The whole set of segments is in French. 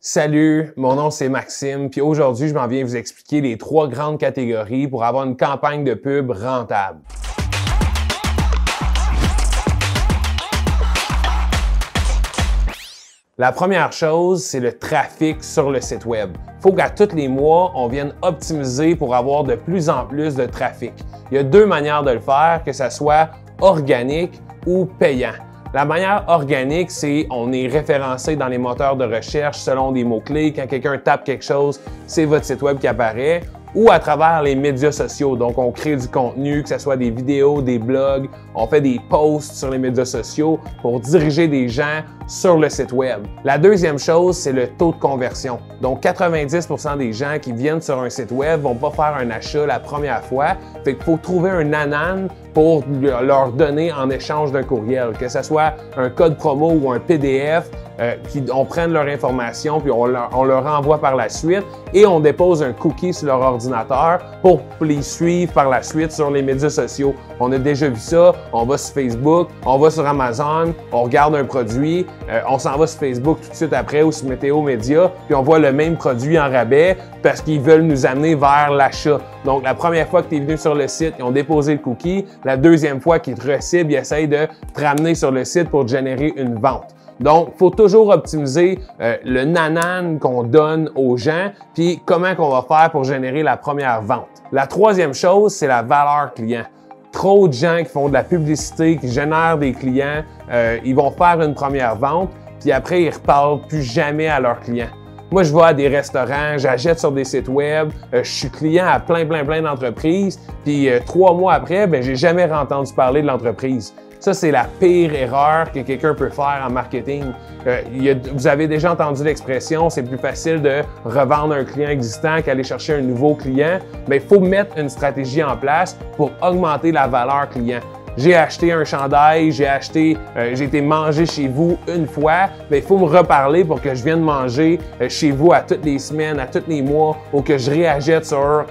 Salut, mon nom c'est Maxime, puis aujourd'hui je m'en viens vous expliquer les trois grandes catégories pour avoir une campagne de pub rentable. La première chose, c'est le trafic sur le site web. Il faut qu'à tous les mois, on vienne optimiser pour avoir de plus en plus de trafic. Il y a deux manières de le faire, que ce soit organique ou payant. La manière organique, c'est on est référencé dans les moteurs de recherche selon des mots-clés. Quand quelqu'un tape quelque chose, c'est votre site web qui apparaît ou à travers les médias sociaux. Donc, on crée du contenu, que ce soit des vidéos, des blogs, on fait des posts sur les médias sociaux pour diriger des gens sur le site web. La deuxième chose, c'est le taux de conversion. Donc, 90% des gens qui viennent sur un site web vont pas faire un achat la première fois. Fait qu'il faut trouver un anan pour leur donner en échange d'un courriel, que ce soit un code promo ou un PDF, euh, qui, on prenne leur information puis on leur, on leur envoie par la suite et on dépose un cookie sur leur ordinateur pour les suivre par la suite sur les médias sociaux. On a déjà vu ça, on va sur Facebook, on va sur Amazon, on regarde un produit, euh, on s'en va sur Facebook tout de suite après ou sur Météo Média, puis on voit le même produit en rabais parce qu'ils veulent nous amener vers l'achat. Donc, la première fois que tu es venu sur le site, ils ont déposé le cookie. La deuxième fois qu'ils te reciblent, ils essayent de te ramener sur le site pour générer une vente. Donc, faut toujours optimiser euh, le nanan qu'on donne aux gens, puis comment qu'on va faire pour générer la première vente. La troisième chose, c'est la valeur client. Trop de gens qui font de la publicité, qui génèrent des clients, euh, ils vont faire une première vente, puis après, ils reparlent plus jamais à leurs clients. Moi, je vais à des restaurants, j'achète sur des sites web, euh, je suis client à plein, plein, plein d'entreprises, puis trois mois après, ben, j'ai jamais entendu parler de l'entreprise. Ça, c'est la pire erreur que quelqu'un peut faire en marketing. Euh, vous avez déjà entendu l'expression, c'est plus facile de revendre un client existant qu'aller chercher un nouveau client. Mais il faut mettre une stratégie en place pour augmenter la valeur client j'ai acheté un chandail, j'ai acheté, euh, j'ai été manger chez vous une fois, mais il faut me reparler pour que je vienne manger euh, chez vous à toutes les semaines, à tous les mois, ou que je réagisse sur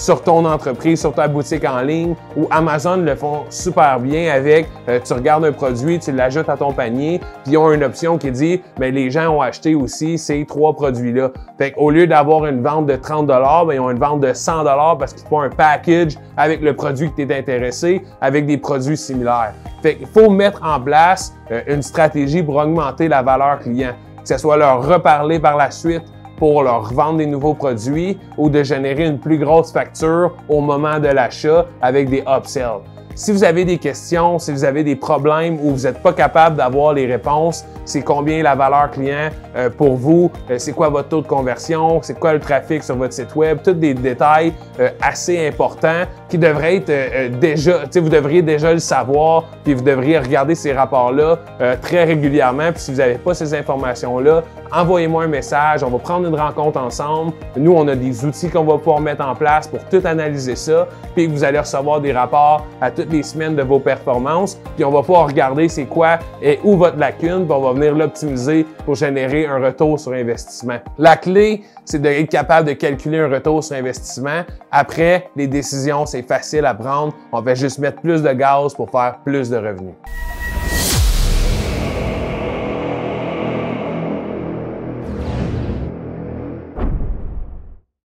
sur ton entreprise, sur ta boutique en ligne, ou Amazon le font super bien avec, euh, tu regardes un produit, tu l'ajoutes à ton panier, puis ils ont une option qui dit, mais ben, les gens ont acheté aussi ces trois produits-là. Fait qu'au lieu d'avoir une vente de 30 ben, ils ont une vente de 100 parce qu'ils font un package avec le produit que tu es intéressé, avec des produits similaires. Fait qu'il faut mettre en place euh, une stratégie pour augmenter la valeur client, que ce soit leur reparler par la suite, pour leur vendre des nouveaux produits ou de générer une plus grosse facture au moment de l'achat avec des upsells. Si vous avez des questions, si vous avez des problèmes ou vous n'êtes pas capable d'avoir les réponses, c'est combien la valeur client euh, pour vous, euh, c'est quoi votre taux de conversion, c'est quoi le trafic sur votre site web, tous des détails euh, assez importants qui devraient être déjà, vous devriez déjà le savoir, puis vous devriez regarder ces rapports-là très régulièrement. Puis si vous n'avez pas ces informations-là, envoyez-moi un message, on va prendre une rencontre ensemble. Nous, on a des outils qu'on va pouvoir mettre en place pour tout analyser ça, puis vous allez recevoir des rapports à toutes les semaines de vos performances, puis on va pouvoir regarder c'est quoi et où votre lacune, puis on va venir l'optimiser pour générer un retour sur investissement. La clé, c'est d'être capable de calculer un retour sur investissement. Après, les décisions, c'est facile à prendre. On va juste mettre plus de gaz pour faire plus de revenus.